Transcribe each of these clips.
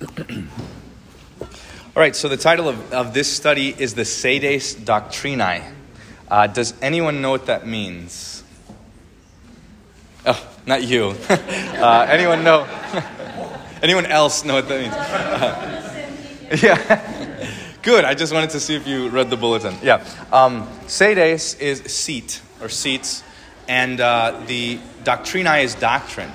All right, so the title of, of this study is the Sedes Doctrinae. Uh, does anyone know what that means? Oh, not you. uh, anyone know? anyone else know what that means? Yeah. Good. I just wanted to see if you read the bulletin. Yeah. Um, Sedes is seat or seats, and uh, the Doctrinae is doctrine.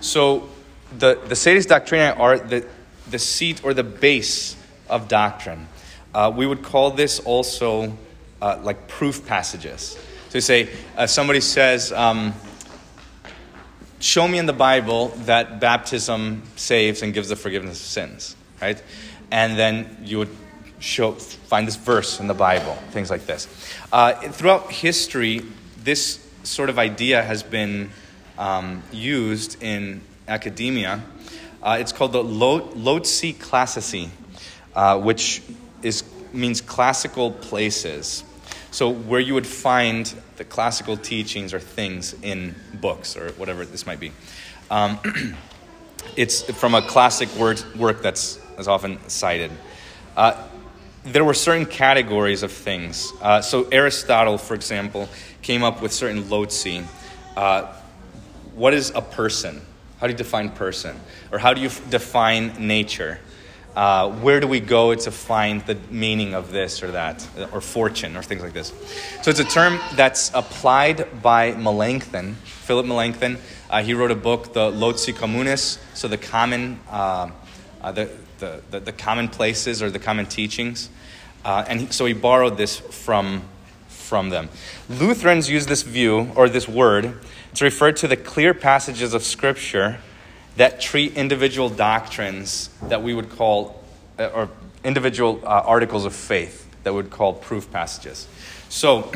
So the, the Sedes Doctrinae are the, the seat or the base of doctrine. Uh, we would call this also uh, like proof passages. So you say, uh, somebody says, um, Show me in the Bible that baptism saves and gives the forgiveness of sins, right? And then you would show, find this verse in the Bible, things like this. Uh, throughout history, this sort of idea has been um, used in academia. Uh, it's called the Loci Classici uh, which is, means classical places. So, where you would find the classical teachings or things in books or whatever this might be. Um, it's from a classic word, work that's, that's often cited. Uh, there were certain categories of things. Uh, so, Aristotle, for example, came up with certain loci. Uh, what is a person? How do you define person? Or how do you f- define nature? Uh, where do we go to find the meaning of this or that, or fortune, or things like this? So it's a term that's applied by Melanchthon, Philip Melanchthon. Uh, he wrote a book, the Loci Communes, so the common, uh, uh the, the, the, the, common places or the common teachings. Uh, and he, so he borrowed this from, from them. Lutherans use this view, or this word, to refer to the clear passages of Scripture that treat individual doctrines that we would call, uh, or individual uh, articles of faith that we would call proof passages. So,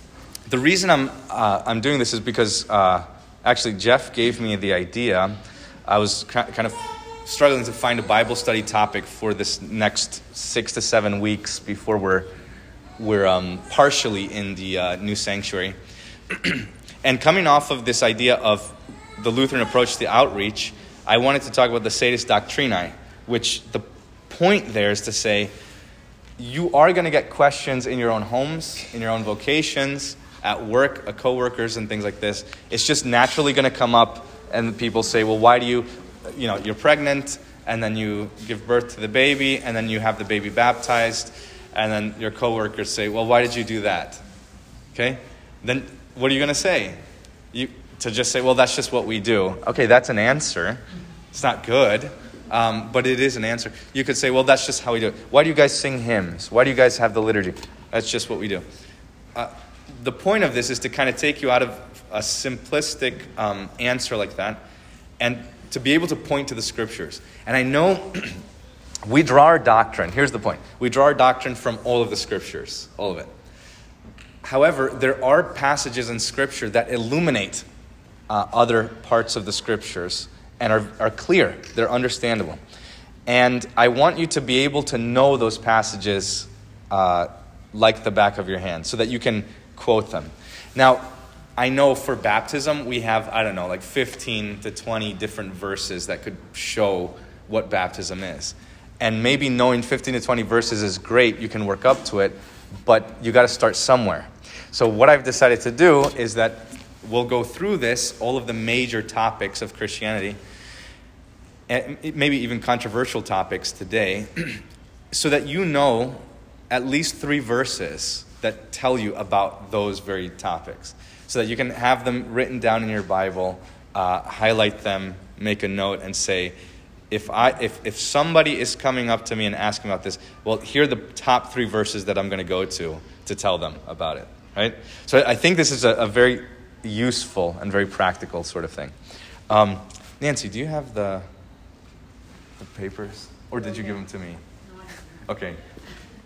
the reason I'm, uh, I'm doing this is because uh, actually Jeff gave me the idea. I was kind of struggling to find a Bible study topic for this next six to seven weeks before we're, we're um, partially in the uh, new sanctuary. and coming off of this idea of the Lutheran approach to outreach, I wanted to talk about the Sedes Doctrinae, which the point there is to say you are going to get questions in your own homes, in your own vocations, at work, uh, coworkers, and things like this. It's just naturally going to come up, and people say, well, why do you, you know, you're pregnant, and then you give birth to the baby, and then you have the baby baptized, and then your coworkers say, well, why did you do that? Okay? Then what are you going to say? You, to just say, well, that's just what we do. Okay, that's an answer. It's not good, um, but it is an answer. You could say, well, that's just how we do it. Why do you guys sing hymns? Why do you guys have the liturgy? That's just what we do. Uh, the point of this is to kind of take you out of a simplistic um, answer like that and to be able to point to the scriptures. And I know we draw our doctrine. Here's the point we draw our doctrine from all of the scriptures, all of it. However, there are passages in scripture that illuminate uh, other parts of the scriptures and are, are clear, they're understandable. And I want you to be able to know those passages uh, like the back of your hand so that you can quote them. Now, I know for baptism, we have, I don't know, like 15 to 20 different verses that could show what baptism is. And maybe knowing 15 to 20 verses is great, you can work up to it, but you got to start somewhere. So, what I've decided to do is that we'll go through this, all of the major topics of Christianity, and maybe even controversial topics today, so that you know at least three verses that tell you about those very topics. So that you can have them written down in your Bible, uh, highlight them, make a note, and say, if, I, if, if somebody is coming up to me and asking about this, well, here are the top three verses that I'm going to go to to tell them about it. Right? So I think this is a, a very useful and very practical sort of thing. Um, Nancy, do you have the, the papers? Or did you give them to me? Okay.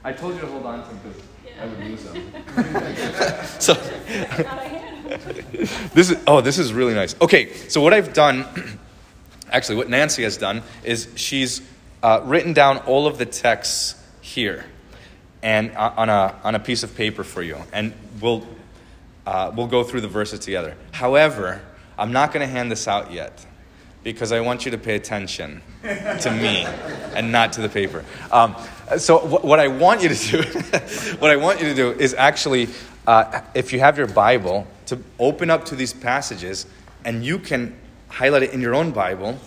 I told you to hold on to them because I would lose them. so, this is, oh, this is really nice. Okay, so what I've done, actually, what Nancy has done is she's uh, written down all of the texts here and uh, on a, on a piece of paper for you. And we'll uh, we'll go through the verses together. However, I'm not going to hand this out yet because I want you to pay attention to me. and not to the paper. Um, so wh- what I want you to do, what I want you to do is actually, uh, if you have your Bible, to open up to these passages, and you can highlight it in your own Bible,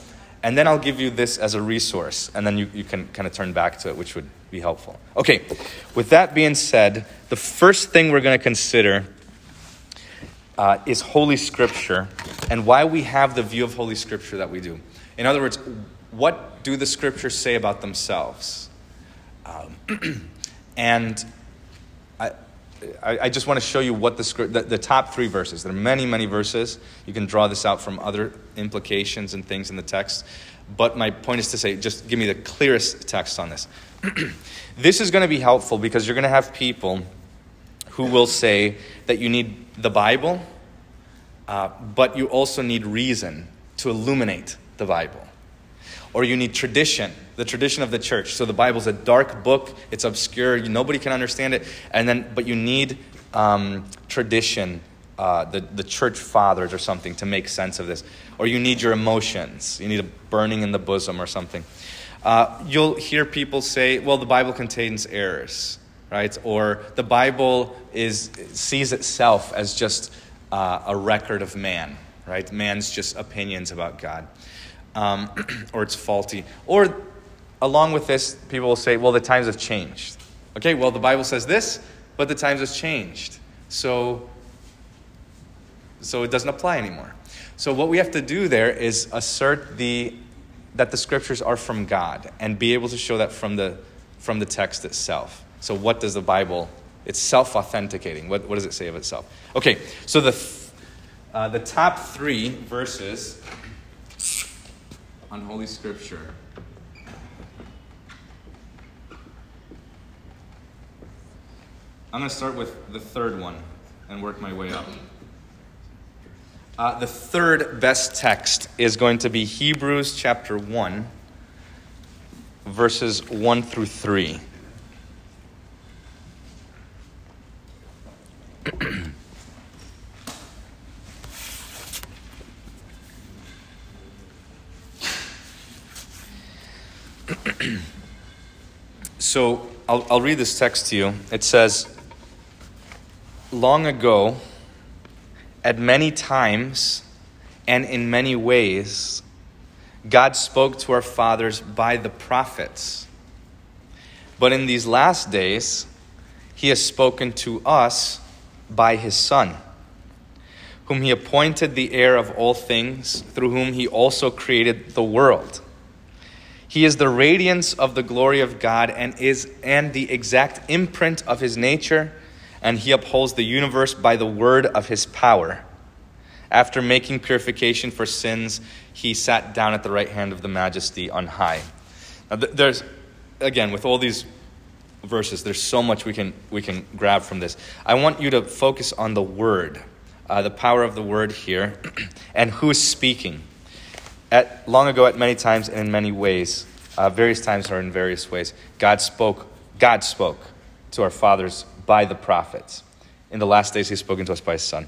and then I'll give you this as a resource, and then you, you can kind of turn back to it, which would be helpful. Okay, with that being said, the first thing we're going to consider uh, is Holy Scripture and why we have the view of Holy Scripture that we do. In other words, what do the Scriptures say about themselves? Um, and I, I, just want to show you what the, the, the top three verses. There are many, many verses. You can draw this out from other implications and things in the text. But my point is to say, just give me the clearest text on this. this is going to be helpful because you're going to have people who will say that you need the Bible, uh, but you also need reason to illuminate the Bible. Or you need tradition, the tradition of the church. So the Bible's a dark book, it's obscure, nobody can understand it, and then, but you need um, tradition, uh, the, the church fathers or something to make sense of this. Or you need your emotions, you need a burning in the bosom or something. Uh, you'll hear people say, well, the Bible contains errors right? Or the Bible is, sees itself as just uh, a record of man, right? Man's just opinions about God. Um, or it's faulty. Or along with this, people will say, well, the times have changed. Okay, well, the Bible says this, but the times have changed. So, so it doesn't apply anymore. So what we have to do there is assert the, that the scriptures are from God and be able to show that from the, from the text itself. So, what does the Bible? It's self authenticating. What, what does it say of itself? Okay, so the, uh, the top three verses on Holy Scripture. I'm going to start with the third one and work my way up. Uh, the third best text is going to be Hebrews chapter 1, verses 1 through 3. so I'll, I'll read this text to you. It says, Long ago, at many times and in many ways, God spoke to our fathers by the prophets. But in these last days, He has spoken to us by his Son, whom he appointed the heir of all things, through whom he also created the world. He is the radiance of the glory of God and is and the exact imprint of his nature, and he upholds the universe by the word of his power. After making purification for sins, he sat down at the right hand of the majesty on high. Now, there's, again, with all these verses. There's so much we can, we can grab from this. I want you to focus on the word, uh, the power of the word here, and who is speaking. At, long ago, at many times and in many ways, uh, various times or in various ways, God spoke, God spoke to our fathers by the prophets. In the last days, He's spoken to us by His Son.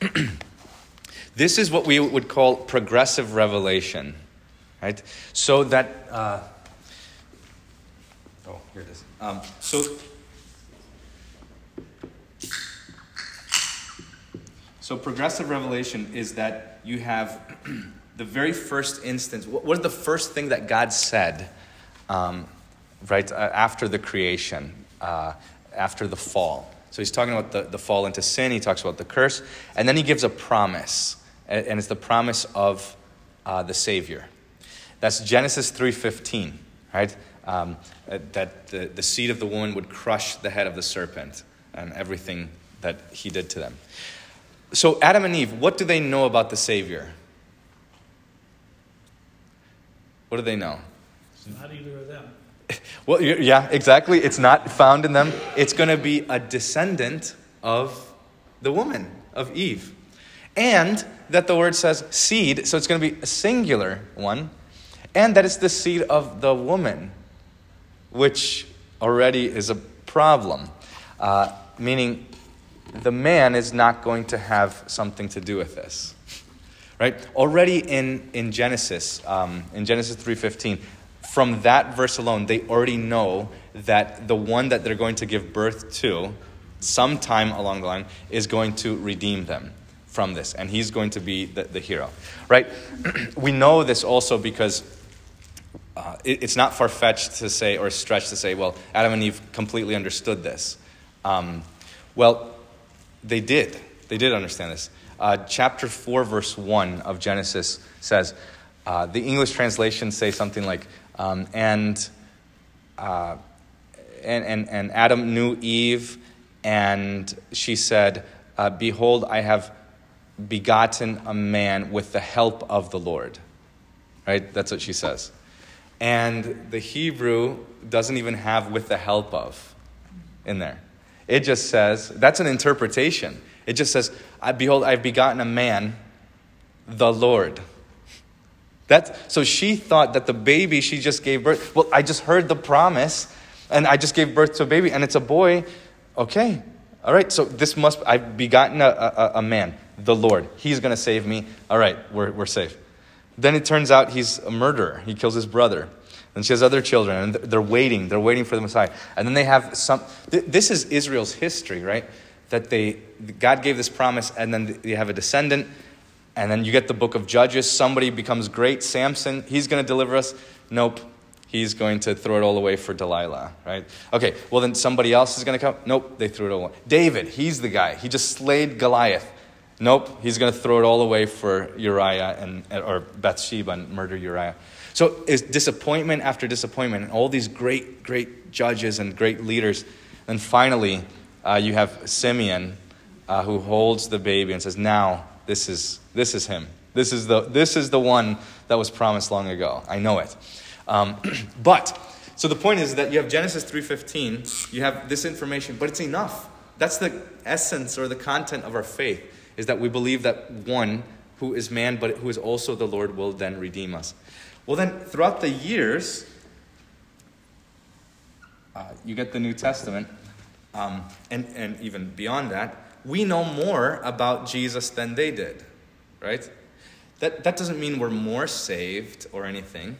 this is what we would call progressive revelation, right? So that. Uh, oh, here it is. Um, so, so progressive revelation is that you have the very first instance. What was the first thing that God said, um, right uh, after the creation, uh, after the fall? So he's talking about the, the fall into sin. He talks about the curse, and then he gives a promise, and, and it's the promise of uh, the Savior. That's Genesis three fifteen, right? um, uh, that the, the seed of the woman would crush the head of the serpent and everything that he did to them. So, Adam and Eve, what do they know about the Savior? What do they know? It's not either of them. well, yeah, exactly. It's not found in them. It's going to be a descendant of the woman, of Eve. And that the word says seed, so it's going to be a singular one, and that it's the seed of the woman which already is a problem. Uh, meaning, the man is not going to have something to do with this. Right? Already in, in Genesis, um, in Genesis 3.15, from that verse alone, they already know that the one that they're going to give birth to, sometime along the line, is going to redeem them from this. And he's going to be the, the hero. Right? we know this also because uh, it, it's not far fetched to say, or stretched to say, well, Adam and Eve completely understood this. Um, well, they did. They did understand this. Uh, chapter 4, verse 1 of Genesis says, uh, the English translations say something like, um, and, uh, and, and, and Adam knew Eve, and she said, uh, Behold, I have begotten a man with the help of the Lord. Right? That's what she says. And the Hebrew doesn't even have with the help of in there. It just says, that's an interpretation. It just says, Behold, I've begotten a man, the Lord. That, so she thought that the baby she just gave birth, well, I just heard the promise and I just gave birth to a baby and it's a boy. Okay, all right, so this must, I've begotten a, a, a man, the Lord. He's going to save me. All right, we're, we're safe. Then it turns out he's a murderer. He kills his brother. And she has other children, and they're waiting. They're waiting for the Messiah. And then they have some. This is Israel's history, right? That they, God gave this promise, and then you have a descendant, and then you get the book of Judges. Somebody becomes great. Samson, he's going to deliver us. Nope. He's going to throw it all away for Delilah, right? Okay, well, then somebody else is going to come. Nope, they threw it all away. David, he's the guy. He just slayed Goliath. Nope, he's going to throw it all away for Uriah and, or Bathsheba and murder Uriah. So it's disappointment after disappointment, and all these great, great judges and great leaders. And finally, uh, you have Simeon uh, who holds the baby and says, Now, this is, this is him. This is, the, this is the one that was promised long ago. I know it. Um, but, so the point is that you have Genesis 3.15, you have this information, but it's enough. That's the essence or the content of our faith, is that we believe that one who is man, but who is also the Lord, will then redeem us. Well, then, throughout the years, uh, you get the New Testament, um, and, and even beyond that, we know more about Jesus than they did, right? That, that doesn't mean we're more saved or anything.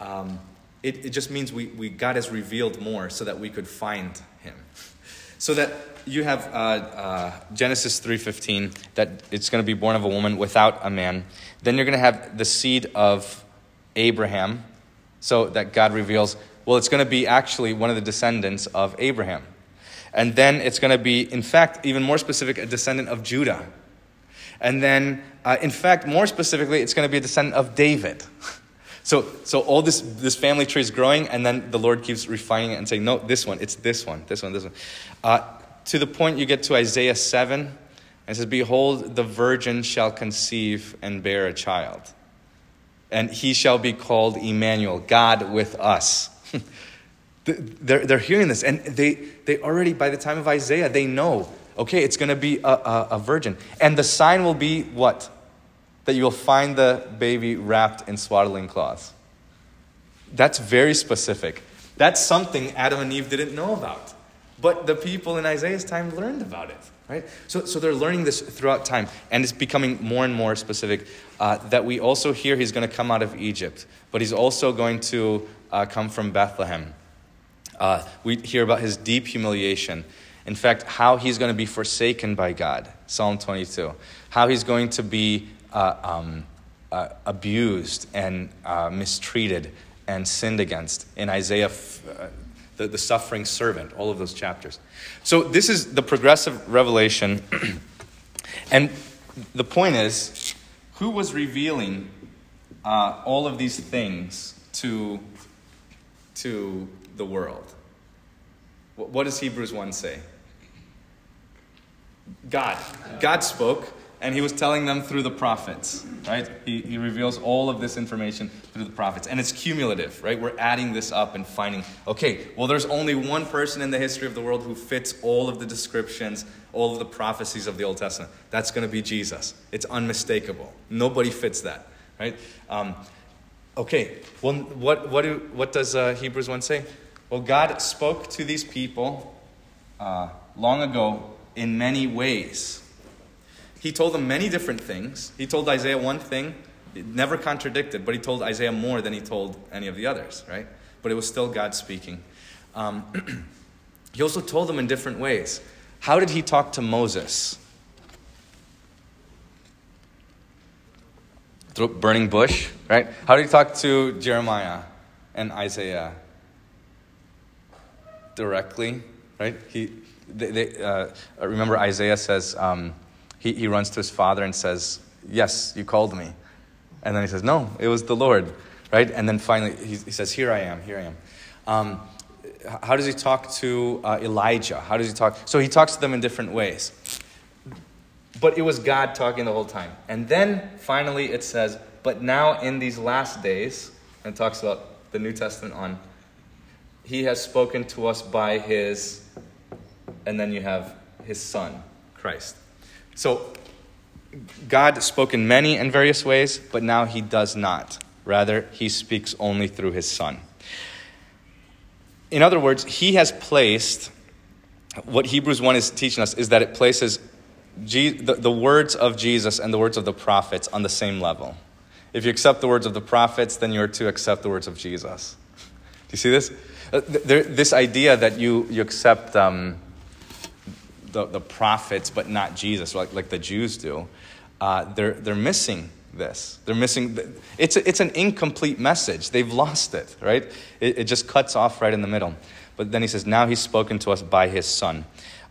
Um, it, it just means we, we, God has revealed more so that we could find him. So that you have uh, uh, Genesis 3.15, that it's going to be born of a woman without a man. Then you're going to have the seed of Abraham, so that God reveals, well, it's going to be actually one of the descendants of Abraham. And then it's going to be, in fact, even more specific, a descendant of Judah. And then, uh, in fact, more specifically, it's going to be a descendant of David. So, so all this, this family tree is growing, and then the Lord keeps refining it and saying, no, this one, it's this one, this one, this one. Uh, to the point you get to Isaiah 7, and it says, Behold, the virgin shall conceive and bear a child and he shall be called Emmanuel, God with us. they're, they're hearing this, and they, they already, by the time of Isaiah, they know, okay, it's going to be a, a, a virgin. And the sign will be what? That you will find the baby wrapped in swaddling cloths. That's very specific. That's something Adam and Eve didn't know about. But the people in Isaiah's time learned about it. Right? So, so they're learning this throughout time, and it's becoming more and more specific. Uh, that we also hear he's going to come out of Egypt, but he's also going to uh, come from Bethlehem. Uh, we hear about his deep humiliation. In fact, how he's going to be forsaken by God, Psalm 22. How he's going to be uh, um, uh, abused and uh, mistreated and sinned against in Isaiah the, the suffering servant, all of those chapters. So this is the progressive revelation. and the point is, who was revealing uh, all of these things to, to the world? What does Hebrews 1 say? God. God spoke and he was telling them through the prophets, right? He, he reveals all of this information through the prophets. And it's cumulative, right? We're adding this up and finding, okay, well, there's only one person in the history of the world who fits all of the descriptions, all of the prophecies of the Old Testament. That's going to be Jesus. It's unmistakable. Nobody fits that, right? Um, okay, well, what, what, do, what does uh, Hebrews 1 say? Well, God spoke to these people uh, long ago in many ways he told them many different things. He told Isaiah one thing, never contradicted, but he told Isaiah more than he told any of the others, right? But it was still God speaking. Um, he also told them in different ways. How did he talk to Moses? Through burning bush, right? How did he talk to Jeremiah and Isaiah? Directly, right? He, they, they, uh, remember Isaiah says, um, he, he runs to his father and says, Yes, you called me. And then he says, No, it was the Lord, right? And then finally he, he says, Here I am, here I am. Um, how does he talk to uh, Elijah? How does he talk? So he talks to them in different ways. But it was God talking the whole time. And then finally it says, But now in these last days, and talks about the New Testament on, he has spoken to us by his, and then you have his son, Christ. So God spoke in many and various ways, but now he does not. Rather, he speaks only through his son. In other words, he has placed what Hebrews 1 is teaching us is that it places the, the words of Jesus and the words of the prophets on the same level. If you accept the words of the prophets, then you're to accept the words of Jesus. Do you see this? Uh, there, this idea that you, you accept um, the, the prophets but not Jesus, like, like the Jews do, uh, they're, they're missing this. They're missing, it's, a, it's an incomplete message. They've lost it, right? It, it, just cuts off right in the middle. But then he says, now he's spoken to us by his son.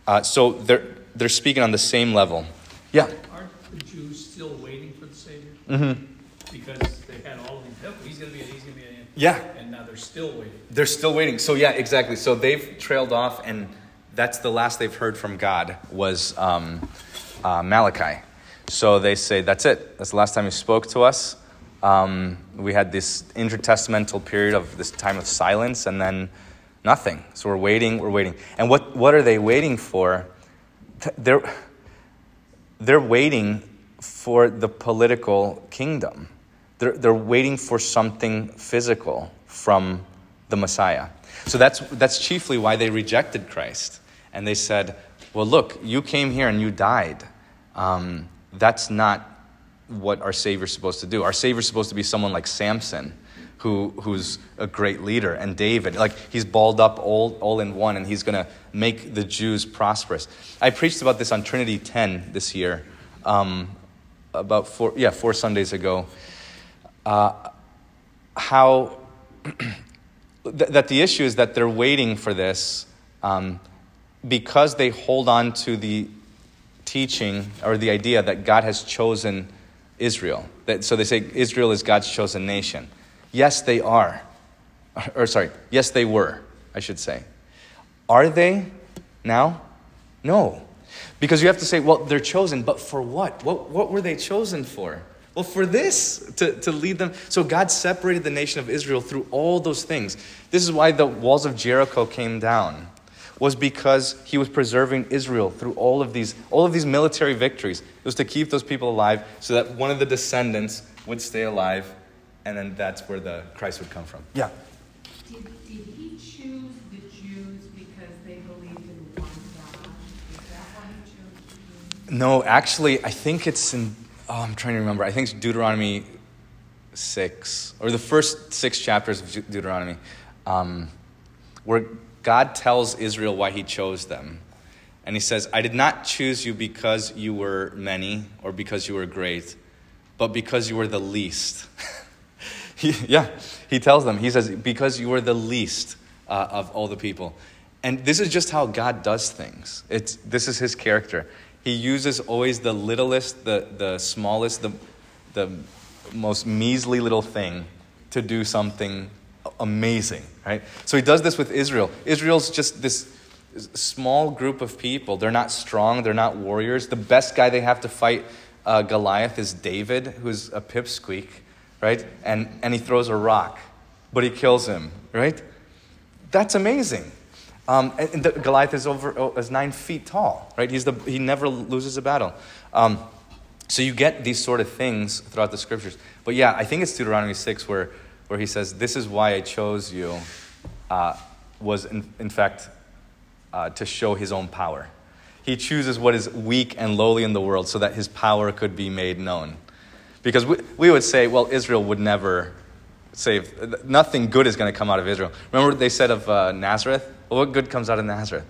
Uh, so they're, they're speaking on the same level. Yeah? Aren't the Jews still waiting for the Savior? Mm-hmm. Because they had all of these, oh, he's going to be he's going to be. Yeah. Still waiting. They're still waiting. So, yeah, exactly. So they've trailed off, and that's the last they've heard from God was um, uh, Malachi. So they say, that's it. That's the last time he spoke to us. Um, we had this intertestamental period of this time of silence and then nothing. So we're waiting, we're waiting. And what, what are they waiting for? They're, they're waiting for the political kingdom. They're, they're waiting for something physical from the Messiah. So that's, that's chiefly why they rejected Christ. And they said, Well, look, you came here and you died. Um, that's not what our Savior's supposed to do. Our Savior's supposed to be someone like Samson, who, who's a great leader, and David. Like, he's balled up all, all in one, and he's going to make the Jews prosperous. I preached about this on Trinity 10 this year, um, about four, yeah, four Sundays ago. Uh, how that the issue is that they're waiting for this um, because they hold on to the teaching or the idea that God has chosen Israel. That, so they say Israel is God's chosen nation. Yes, they are. Or, sorry, yes, they were, I should say. Are they now? No. Because you have to say, well, they're chosen, but for what? What, what were they chosen for? Well, for this, to, to lead them. So God separated the nation of Israel through all those things. This is why the walls of Jericho came down was because he was preserving Israel through all of these all of these military victories. It was to keep those people alive so that one of the descendants would stay alive, and then that's where the Christ would come from. Yeah. Did, did he choose the Jews because they believed in one God? Is that why he chose the Jews? No, actually, I think it's in. Oh, I'm trying to remember. I think it's Deuteronomy six or the first six chapters of Deuteronomy, um, where God tells Israel why he chose them. And he says, I did not choose you because you were many or because you were great, but because you were the least. he, yeah, he tells them, he says, because you were the least uh, of all the people. And this is just how God does things. It's, this is his character. He uses always the littlest, the, the smallest, the, the most measly little thing to do something amazing, right? So he does this with Israel. Israel's just this small group of people. They're not strong, they're not warriors. The best guy they have to fight uh, Goliath is David, who's a pipsqueak, right? And, and he throws a rock, but he kills him, right? That's amazing. Um, and the, Goliath is over oh, is nine feet tall, right? He's the, he never loses a battle. Um, so you get these sort of things throughout the scriptures. But yeah, I think it's Deuteronomy 6 where where he says, This is why I chose you, uh, was in, in fact uh, to show his own power. He chooses what is weak and lowly in the world so that his power could be made known. Because we, we would say, well, Israel would never save, nothing good is going to come out of Israel. Remember what they said of uh, Nazareth? Well, what good comes out of Nazareth?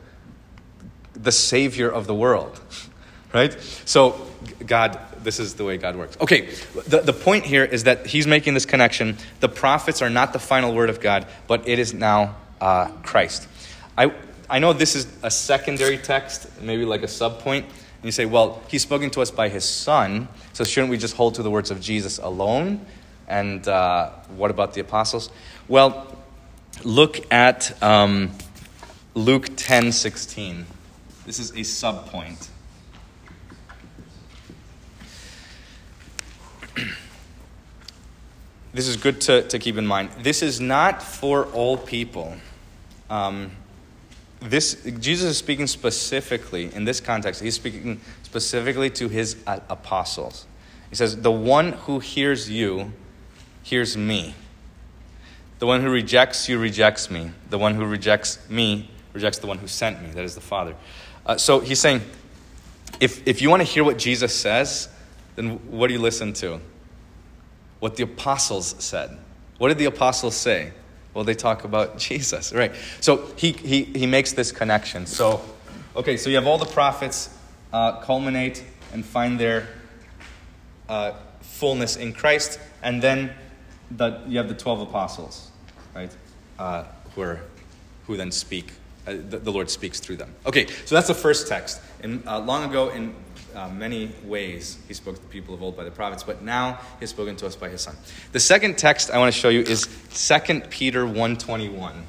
The Savior of the world, right? So, God, this is the way God works. Okay, the, the point here is that he's making this connection. The prophets are not the final word of God, but it is now uh, Christ. I, I know this is a secondary text, maybe like a sub point. And you say, well, he's spoken to us by his son, so shouldn't we just hold to the words of Jesus alone? And uh, what about the apostles? Well, look at um, Luke 10 16. This is a sub point. this is good to, to keep in mind. This is not for all people. Um, this Jesus is speaking specifically in this context. He's speaking specifically to his apostles. He says, "The one who hears you hears me. The one who rejects you rejects me. The one who rejects me rejects the one who sent me. That is the Father." Uh, so he's saying, if if you want to hear what Jesus says, then what do you listen to? What the apostles said. What did the apostles say? Well, they talk about Jesus, right? So he, he, he makes this connection. So, okay, so you have all the prophets uh, culminate and find their uh, fullness in Christ, and then the, you have the 12 apostles, right? Uh, who, are, who then speak, uh, the, the, Lord speaks through them. Okay, so that's the first text. And uh, long ago in uh, many ways he spoke to the people of old by the prophets, but now he has spoken to us by his son. The second text I want to show you is 2 Peter 121.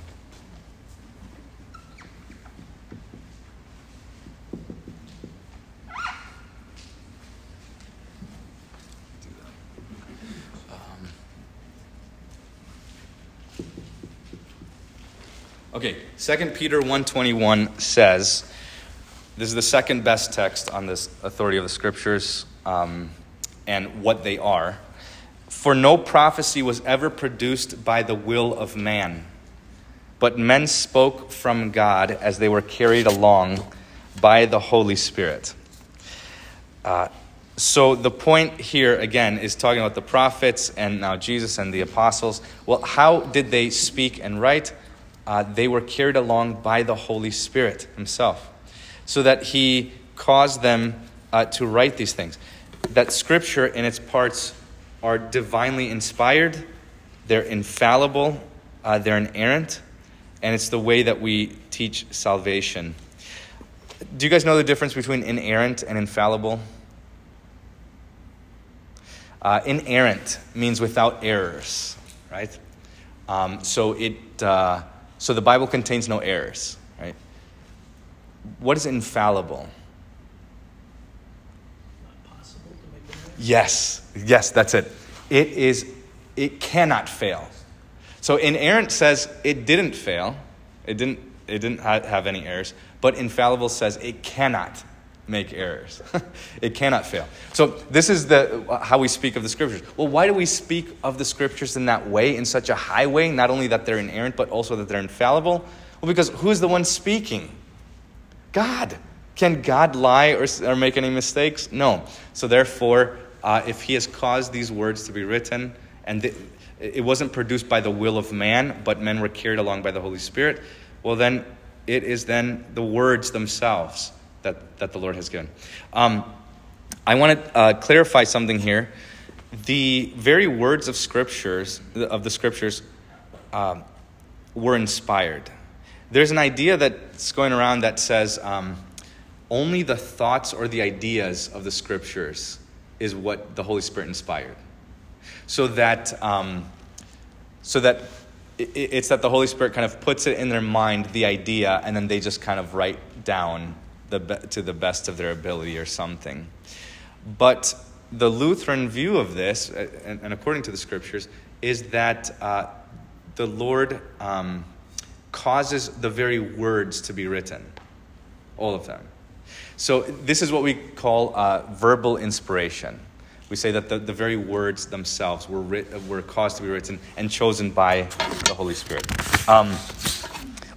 Okay, 2 Peter 121 says, this is the second best text on this authority of the scriptures um, and what they are. For no prophecy was ever produced by the will of man, but men spoke from God as they were carried along by the Holy Spirit. Uh, so the point here, again, is talking about the prophets and now Jesus and the apostles. Well, how did they speak and write? Uh, they were carried along by the Holy Spirit Himself so that he caused them uh, to write these things. That scripture in its parts are divinely inspired, they're infallible, uh, they're inerrant, and it's the way that we teach salvation. Do you guys know the difference between inerrant and infallible? Uh, inerrant means without errors, right? Um, so it uh, so the Bible contains no errors right? what is infallible? Yes, yes, that's it. It is, it cannot fail. So inerrant says it didn't fail, it didn't, it didn't have any errors, but infallible says it cannot make errors. it cannot fail. So this is the how we speak of the scriptures. Well, why do we speak of the scriptures in that way, in such a high way? Not only that they're inerrant, but also that they're infallible. Well, because who's the one speaking? God. Can God lie or, or make any mistakes? No. So, therefore, uh, if He has caused these words to be written, and th- it wasn't produced by the will of man, but men were carried along by the Holy Spirit, well, then it is then the words themselves that, that the Lord has given. Um, I want to uh, clarify something here. The very words of scriptures of the scriptures uh, were inspired. There's an idea that's going around that says um, only the thoughts or the ideas of the scriptures is what the Holy Spirit inspired. So that, um, so that it's that the Holy Spirit kind of puts it in their mind, the idea, and then they just kind of write down the, to the best of their ability or something. But the Lutheran view of this, and, and according to the scriptures, is that uh, the Lord. Um, causes the very words to be written. All of them. So, this is what we call uh, verbal inspiration. We say that the, the very words themselves were, writ- were caused to be written and chosen by the Holy Spirit. Um,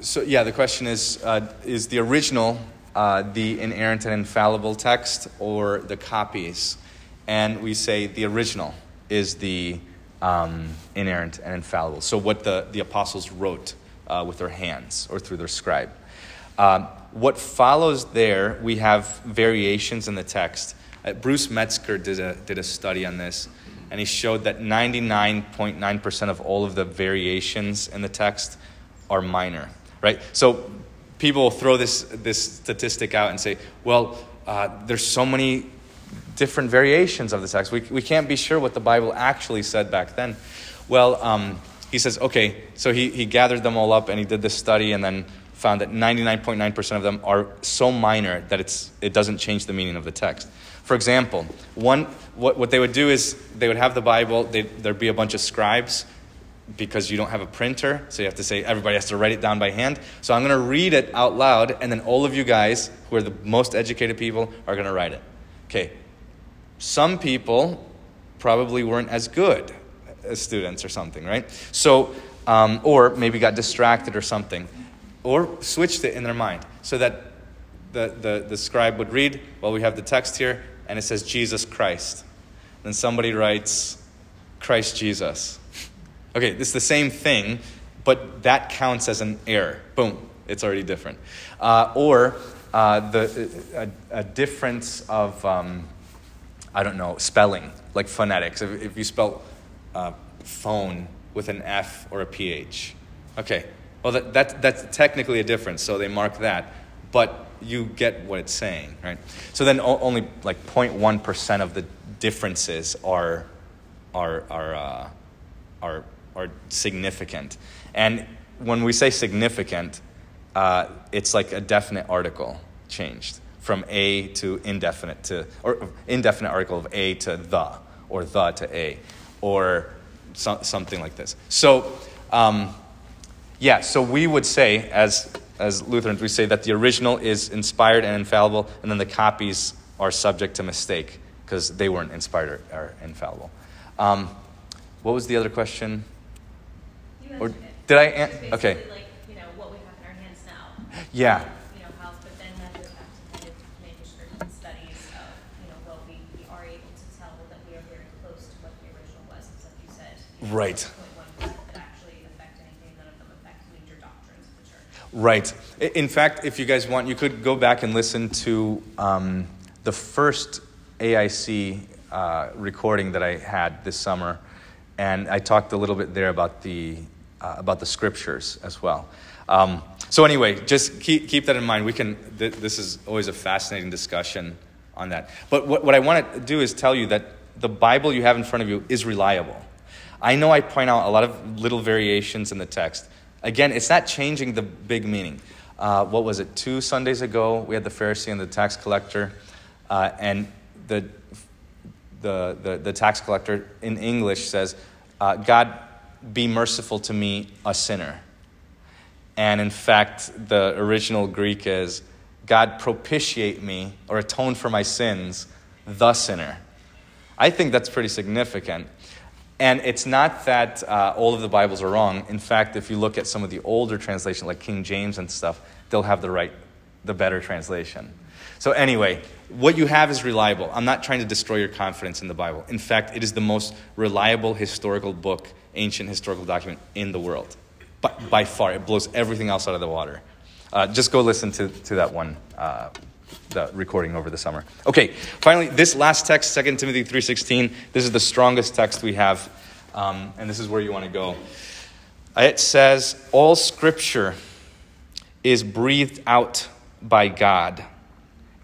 so, yeah, the question is uh, Is the original uh, the inerrant and infallible text or the copies? And we say the original is the um, inerrant and infallible. So, what the, the apostles wrote uh, with their hands or through their scribe. Um, what follows there, we have variations in the text. Uh, Bruce Metzger did a, did a study on this, and he showed that 99.9% of all of the variations in the text are minor, right? So people throw this, this statistic out and say, well, uh, there's so many different variations of the text. We, we can't be sure what the Bible actually said back then. Well, um, he says, okay, so he, he gathered them all up and he did this study and then found that 99.9% of them are so minor that it's, it doesn't change the meaning of the text. For example, one, what, what they would do is they would have the Bible, there'd be a bunch of scribes because you don't have a printer, so you have to say everybody has to write it down by hand. So I'm going to read it out loud, and then all of you guys, who are the most educated people, are going to write it. Okay. Some people probably weren't as good as students or something, right? So, um, or maybe got distracted or something or switched it in their mind so that the, the, the scribe would read, well, we have the text here, and it says Jesus Christ. Then somebody writes Christ Jesus. Okay, it's the same thing, but that counts as an error. Boom, it's already different. Uh, or uh, the, a, a, difference of, um, I don't know, spelling, like phonetics. If, if you spell uh, phone with an F or a PH. Okay, well, that, that, that's technically a difference, so they mark that. But you get what it's saying, right? So then only like 0.1% of the differences are, are, are, uh, are, are significant. And when we say significant, uh, it's like a definite article changed from a to indefinite to, or indefinite article of a to the, or the to a, or so, something like this. So, um, yeah, so we would say, as, as Lutherans, we say that the original is inspired and infallible, and then the copies are subject to mistake because they weren't inspired or, or infallible. Um, what was the other question? Or did I? An- okay. Like, you know, what we have in our hands now. Yeah. You know, how, but then that goes back to kind of manuscript studies of, you know, well, we, we are able to tell that we are very close to what the original was, like you said. Right. Right. In fact, if you guys want, you could go back and listen to um, the first AIC uh, recording that I had this summer, and I talked a little bit there about the uh, about the scriptures as well. Um, so anyway, just keep keep that in mind. We can. Th- this is always a fascinating discussion on that. But what, what I want to do is tell you that the Bible you have in front of you is reliable. I know I point out a lot of little variations in the text. Again, it's not changing the big meaning. Uh, what was it? Two Sundays ago, we had the Pharisee and the tax collector, uh, and the, the, the, the, tax collector in English says, uh, God, be merciful to me, a sinner. And in fact, the original Greek is, God, propitiate me or atone for my sins, the sinner. I think that's pretty significant. And it's not that uh, all of the Bibles are wrong. In fact, if you look at some of the older translations, like King James and stuff, they'll have the right, the better translation. So, anyway, what you have is reliable. I'm not trying to destroy your confidence in the Bible. In fact, it is the most reliable historical book, ancient historical document in the world. By, by far, it blows everything else out of the water. Uh, just go listen to, to that one uh, the recording over the summer. Okay, finally, this last text, 2 Timothy 3.16, this is the strongest text we have, um, and this is where you want to go. It says, all scripture is breathed out by God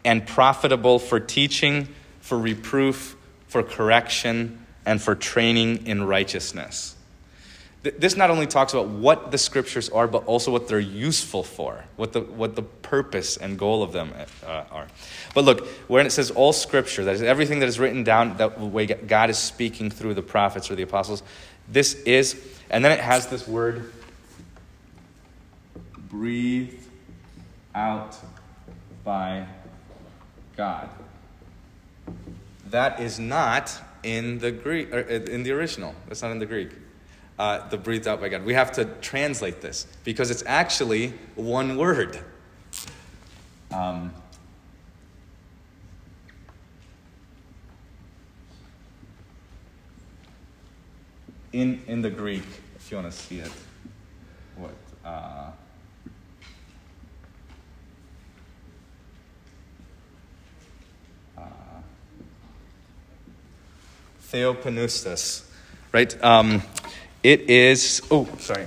and profitable for teaching, for reproof, for correction, and for training in righteousness this not only talks about what the scriptures are, but also what they're useful for, what the, what the purpose and goal of them uh, are. But look, when it says all scripture, that is everything that is written down, that way God is speaking through the prophets or the apostles, this is, and then it has this word, breathed out by God. That is not in the Greek, in the original. That's not in the Greek. Uh, the breathed out by God. We have to translate this because it's actually one word. Um, in, in the Greek, if you want to see it, what? Uh, uh, right? Um, it is, oh, sorry.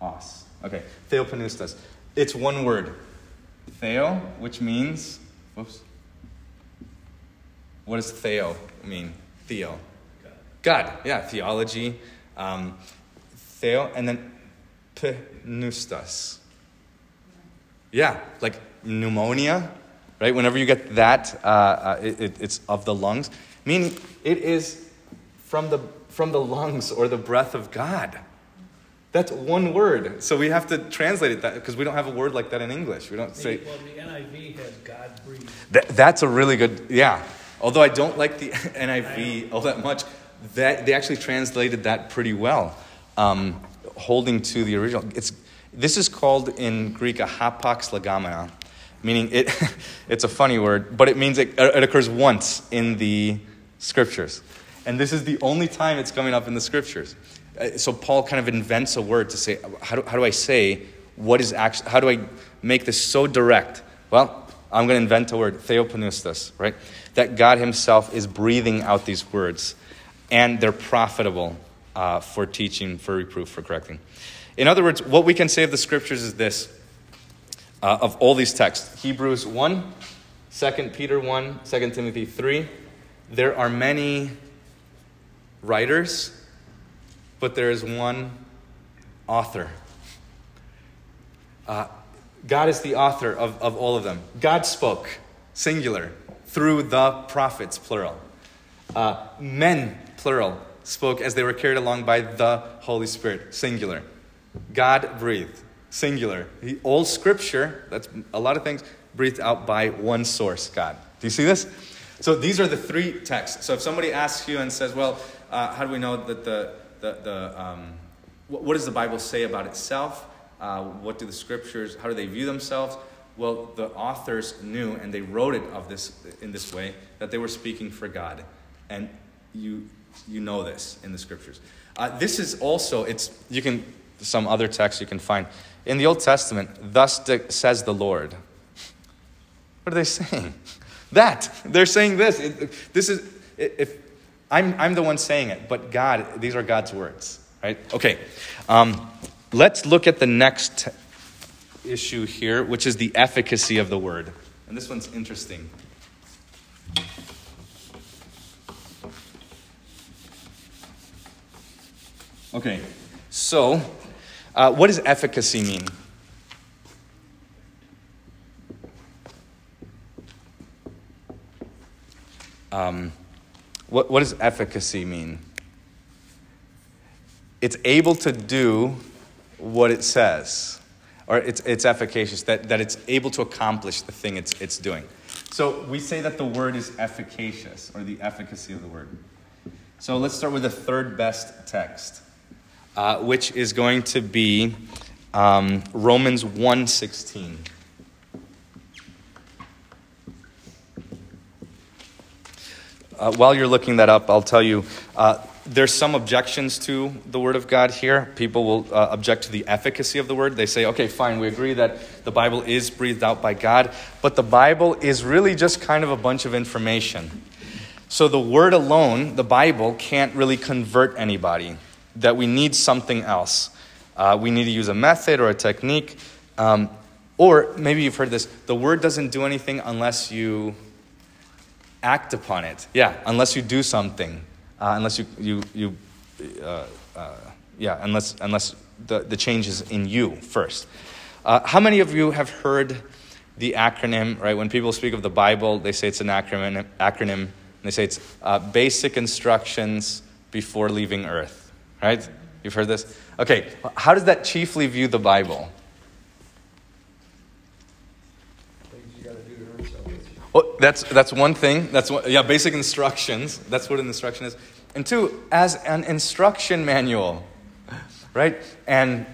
Os. Okay, Theopneustos. It's one word. Theo, which means, whoops. What does Theo mean? Theo. God, yeah, theology. Um, theo, and then pneustos. Yeah, like pneumonia, right? Whenever you get that, uh, uh, it, it, it's of the lungs, meaning it is from the, from the lungs or the breath of God. That's one word. So we have to translate it that because we don't have a word like that in English. We don't say. Well, the NIV has God breathed. That, that's a really good, yeah. Although I don't like the NIV all that much, that they actually translated that pretty well, um, holding to the original. It's this is called in Greek a hapax legomena, meaning it. it's a funny word, but it means it, it occurs once in the scriptures, and this is the only time it's coming up in the scriptures. Uh, So Paul kind of invents a word to say, how do, how do I say what is actually? How do I make this so direct? Well, I'm going to invent a word, theopneustos, right? That God Himself is breathing out these words, and they're profitable uh, for teaching, for reproof, for correcting. In other words, what we can say of the Scriptures is this: uh, of all these texts, Hebrews 1, 2 Peter 1, 2 Timothy 3, there are many writers, but there is one author. Uh, God is the author of, of all of them. God spoke, singular, through the prophets, plural. Uh, men, plural, spoke as they were carried along by the Holy Spirit, singular. God breathed, singular. He, all scripture, that's a lot of things, breathed out by one source, God. Do you see this? So these are the three texts. So if somebody asks you and says, well, uh, how do we know that the, the, the um, what, what does the Bible say about itself? Uh, what do the scriptures, how do they view themselves? Well, the authors knew, and they wrote it of this in this way, that they were speaking for God. And you, you know this in the scriptures. Uh, this is also, it's, you can, some other texts you can find. In the Old Testament, thus says the Lord. What are they saying? That. They're saying this. It- this is, if, I'm, I'm the one saying it, but God, these are God's words, right? Okay. Um, let's look at the next issue here, which is the efficacy of the word. And this one's interesting. Okay, so uh, what does efficacy mean? Um, what, what does efficacy mean? It's able to do what it says, or it's, it's efficacious, that, that it's able to accomplish the thing it's, it's doing. So we say that the word is efficacious, or the efficacy of the word. So let's start with the third best text, uh, which is going to be um, Romans 1.16. Uh, while you're looking that up, I'll tell you uh, there's some objections to the Word of God here. People will uh, object to the efficacy of the Word. They say, okay, fine, we agree that the Bible is breathed out by God, but the Bible is really just kind of a bunch of information. So the Word alone, the Bible, can't really convert anybody, that we need something else. Uh, we need to use a method or a technique. Um, or maybe you've heard this the Word doesn't do anything unless you act upon it. Yeah, unless you do something, uh, unless you you you, uh, uh, yeah, unless unless the the change is in you first. Uh, how many of you have heard the acronym? Right, when people speak of the Bible, they say it's an acronym. Acronym. They say it's uh, basic instructions before leaving Earth. Right? You've heard this. Okay, how does that chiefly view the Bible? Things you gotta do to Well, that's, that's one thing. That's what, yeah, basic instructions. That's what an instruction is. and two, as an instruction manual, right? And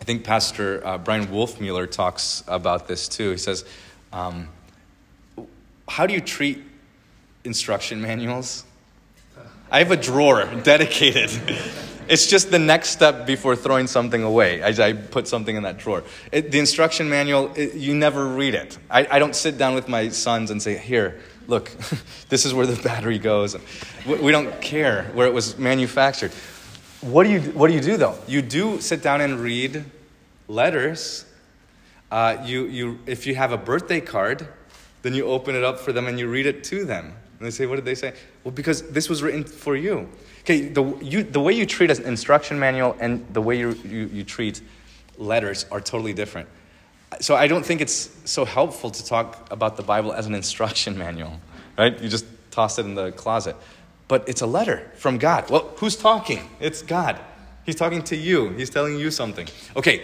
I think Pastor uh, Bryan Wolfmueller talks about this too. He says, um, How do you treat instruction manuals? I have a drawer dedicated. It's just the next step before throwing something away. I, I put something in that drawer. It, the instruction manual, it, you never read it. I, I don't sit down with my sons and say, Here, look, this is where the battery goes. We, we don't care where it was manufactured. What do, you, what do you do though? You do sit down and read letters. Uh, you, you, if you have a birthday card, then you open it up for them and you read it to them. And they say, What did they say? Well, because this was written for you. Okay, the, you, the way you treat an instruction manual and the way you, you, you treat letters are totally different. So I don't think it's so helpful to talk about the Bible as an instruction manual, right? You just toss it in the closet. But it's a letter from God. Well, who's talking? It's God. He's talking to you, He's telling you something. Okay,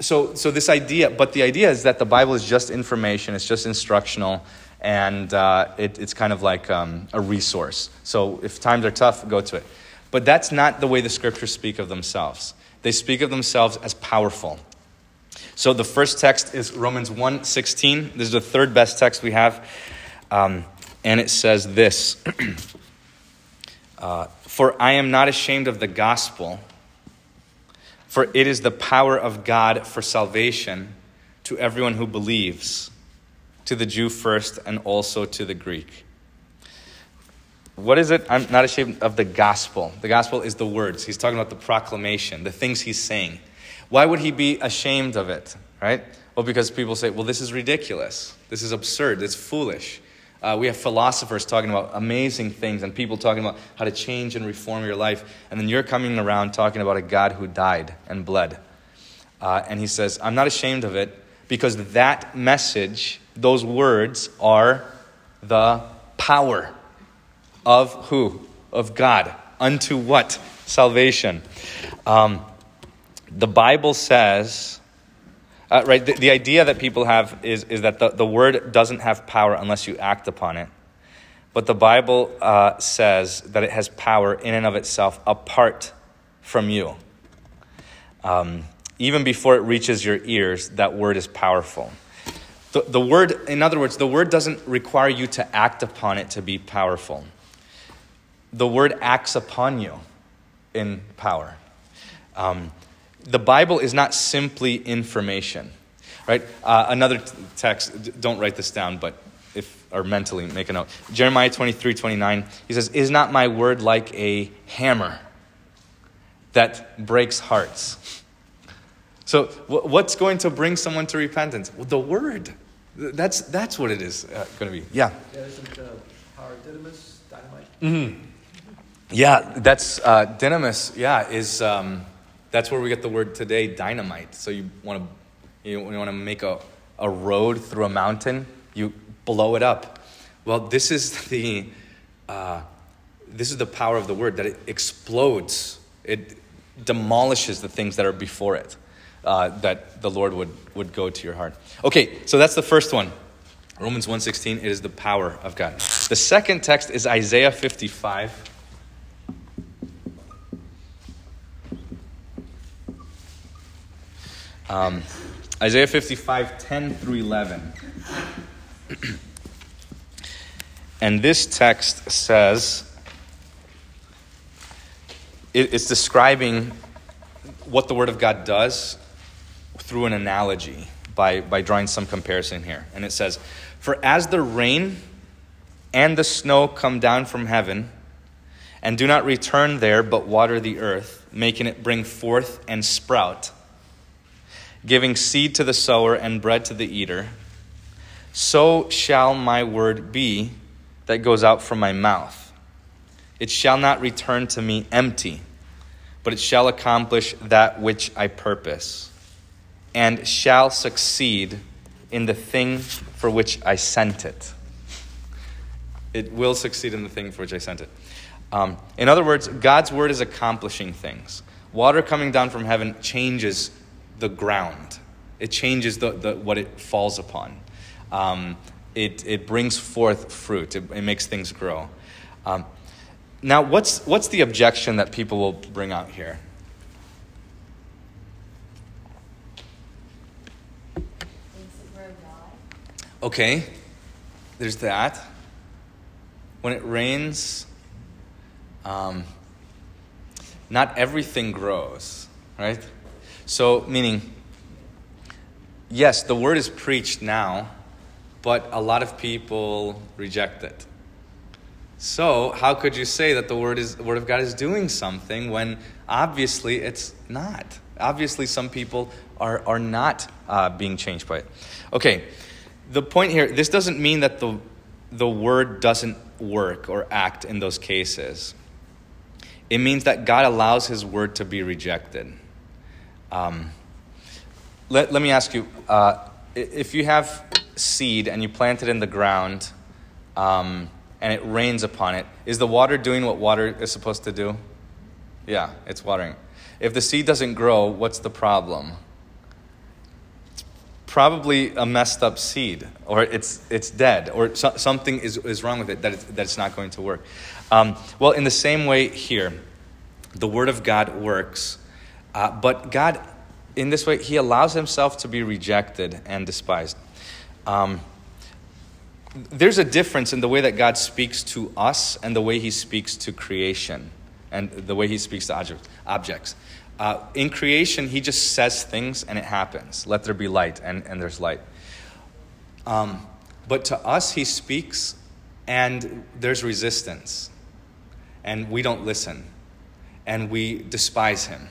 so, so this idea, but the idea is that the Bible is just information, it's just instructional, and uh, it, it's kind of like um, a resource. So if times are tough, go to it. But that's not the way the scriptures speak of themselves. They speak of themselves as powerful. So the first text is Romans 1.16. This is the third best text we have. Um, and it says this uh, For I am not ashamed of the gospel, for it is the power of God for salvation to everyone who believes, to the Jew first and also to the Greek. What is it? I'm not ashamed of the gospel. The gospel is the words. He's talking about the proclamation, the things he's saying. Why would he be ashamed of it, right? Well, because people say, well, this is ridiculous. This is absurd. It's foolish. Uh, we have philosophers talking about amazing things and people talking about how to change and reform your life. And then you're coming around talking about a God who died and bled. Uh, and he says, I'm not ashamed of it because that message, those words, are the power of who? Of God. Unto what? Salvation. Um, the Bible says, uh, right, the, the, idea that people have is, is that the, the word doesn't have power unless you act upon it. But the Bible uh, says that it has power in and of itself apart from you. Um, even before it reaches your ears, that word is powerful. The, the word, in other words, the word doesn't require you to act upon it to be powerful. The word acts upon you in power. Um, the Bible is not simply information, right? Uh, another t- text, don't write this down, but if, or mentally make a note. Jeremiah 23, 29, he says, Is not my word like a hammer that breaks hearts? So, what's going to bring someone to repentance? Well, the word. That's, that's what it is uh, going to be. Yeah. Yeah, isn't uh, power dynamis, dynamite? Mm-hmm. Yeah, that's uh, dynamis. Yeah, is um, that's where we get the word today, dynamite. So you want to you, want to make a, a road through a mountain, you blow it up. Well, this is the uh, this is the power of the word that it explodes. It demolishes the things that are before it. Uh, that the Lord would, would go to your heart. Okay, so that's the first one. Romans 1.16, it is the power of God. The second text is Isaiah 55. Um, Isaiah 55, 10 through 11. and this text says, it, it's describing what the Word of God does through an analogy by, by drawing some comparison here. And it says, For as the rain and the snow come down from heaven, and do not return there, but water the earth, making it bring forth and sprout, giving seed to the sower and bread to the eater, so shall my word be that goes out from my mouth. It shall not return to me empty, but it shall accomplish that which I purpose, and shall succeed in the thing for which I sent it. It will succeed in the thing for which I sent it. Um, in other words, God's word is accomplishing things. Water coming down from heaven changes the ground. It changes the, the, what it falls upon. Um, it, it brings forth fruit. It, it makes things grow. Um, now, what's, what's the objection that people will bring out here? Things that grow die. Okay, there's that. When it rains, um, not everything grows, right? So, meaning, yes, the word is preached now, but a lot of people reject it. So, how could you say that the word is the word of God is doing something when obviously it's not? Obviously, some people are are not uh, being changed by it. Okay, the point here. This doesn't mean that the the word doesn't work or act in those cases. It means that God allows His word to be rejected. Um, let, let me ask you uh, if you have seed and you plant it in the ground um, and it rains upon it, is the water doing what water is supposed to do? Yeah, it's watering. If the seed doesn't grow, what's the problem? Probably a messed up seed, or it's, it's dead, or so, something is, is wrong with it that it's, that it's not going to work. Um, well, in the same way here, the Word of God works, uh, but God, in this way, He allows Himself to be rejected and despised. Um, there's a difference in the way that God speaks to us and the way He speaks to creation and the way He speaks to object- objects. Uh, in creation, He just says things and it happens. Let there be light, and, and there's light. Um, but to us, He speaks and there's resistance, and we don't listen, and we despise Him,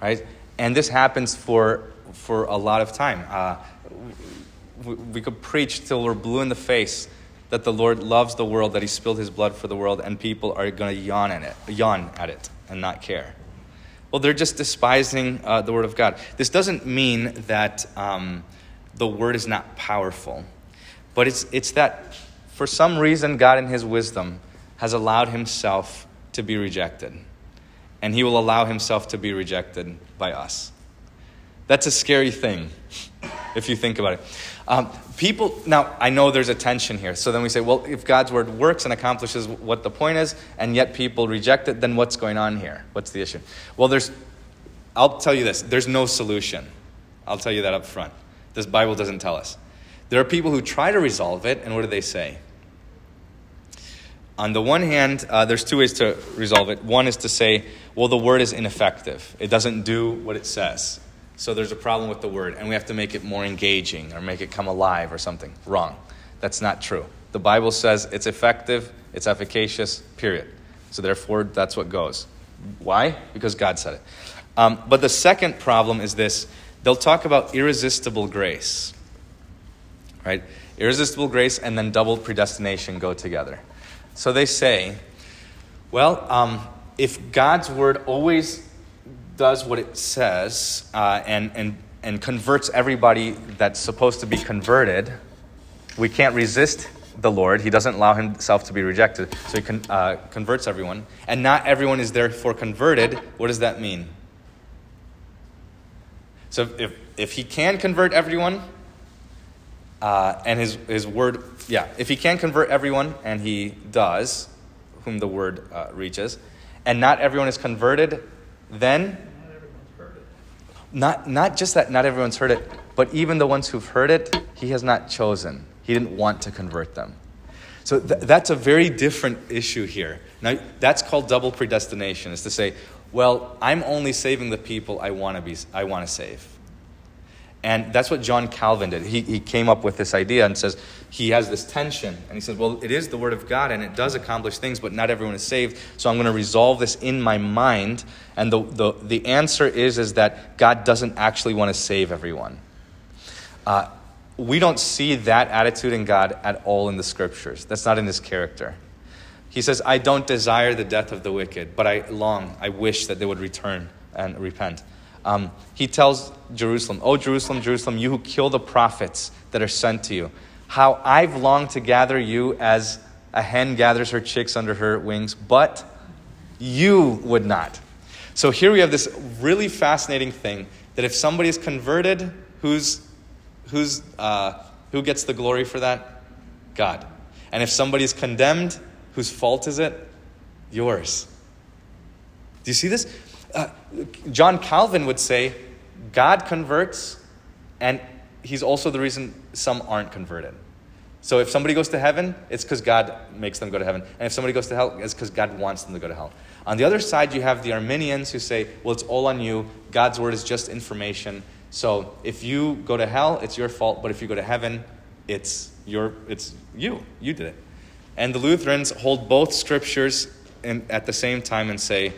right? And this happens for, for a lot of time. Uh, we, we could preach till we're blue in the face that the Lord loves the world, that He spilled His blood for the world, and people are going to yawn at it, yawn at it, and not care. Well, they're just despising uh, the Word of God. This doesn't mean that um, the Word is not powerful, but it's it's that for some reason God, in His wisdom, has allowed Himself to be rejected, and He will allow Himself to be rejected by us. That's a scary thing, if you think about it. Um, people, now, I know there's a tension here. So then we say, well, if God's word works and accomplishes what the point is, and yet people reject it, then what's going on here? What's the issue? Well, there's, I'll tell you this there's no solution. I'll tell you that up front. This Bible doesn't tell us. There are people who try to resolve it, and what do they say? On the one hand, uh, there's two ways to resolve it. One is to say, well, the word is ineffective, it doesn't do what it says. So there's a problem with the word, and we have to make it more engaging or make it come alive or something. Wrong. That's not true. The Bible says it's effective, it's efficacious, period. So therefore, that's what goes. Why? Because God said it. Um, but the second problem is this they'll talk about irresistible grace. Right? Irresistible grace and then double predestination go together. So they say, well, um, if God's word always does what it says uh, and, and, and converts everybody that's supposed to be converted, we can't resist the Lord. He doesn't allow himself to be rejected, so he con- uh, converts everyone. And not everyone is therefore converted. What does that mean? So if, if he can convert everyone, uh, and his, his word, yeah, if he can convert everyone, and he does, whom the word uh, reaches, and not everyone is converted, then Not not just that not everyone's heard it, but even the ones who've heard it, he has not chosen. He didn't want to convert them. So th- that's a very different issue here. Now, that's called double predestination, is to say, well, I'm only saving the people I want to be I want to save. And that's what John Calvin did. He, he came up with this idea and says he has this tension. And he says, well, it is the Word of God and it does accomplish things, but not everyone is saved. So I'm going to resolve this in my mind. And the, the, the answer is, is that God doesn't actually want to save everyone. Uh, we don't see that attitude in God at all in the Scriptures. That's not in His character. He says, I don't desire the death of the wicked, but I long, I wish that they would return and repent. Um, he tells Jerusalem, Oh, Jerusalem, Jerusalem, you who kill the prophets that are sent to you, how I've longed to gather you as a hen gathers her chicks under her wings, but you would not. So here we have this really fascinating thing that if somebody is converted, who's, who's, uh, who gets the glory for that? God. And if somebody is condemned, whose fault is it? Yours. Do you see this? Uh, John Calvin would say, God converts, and he's also the reason some aren't converted. So if somebody goes to heaven, it's because God makes them go to heaven. And if somebody goes to hell, it's because God wants them to go to hell. On the other side, you have the Arminians who say, well, it's all on you. God's word is just information. So if you go to hell, it's your fault. But if you go to heaven, it's, your, it's you. You did it. And the Lutherans hold both scriptures in, at the same time and say,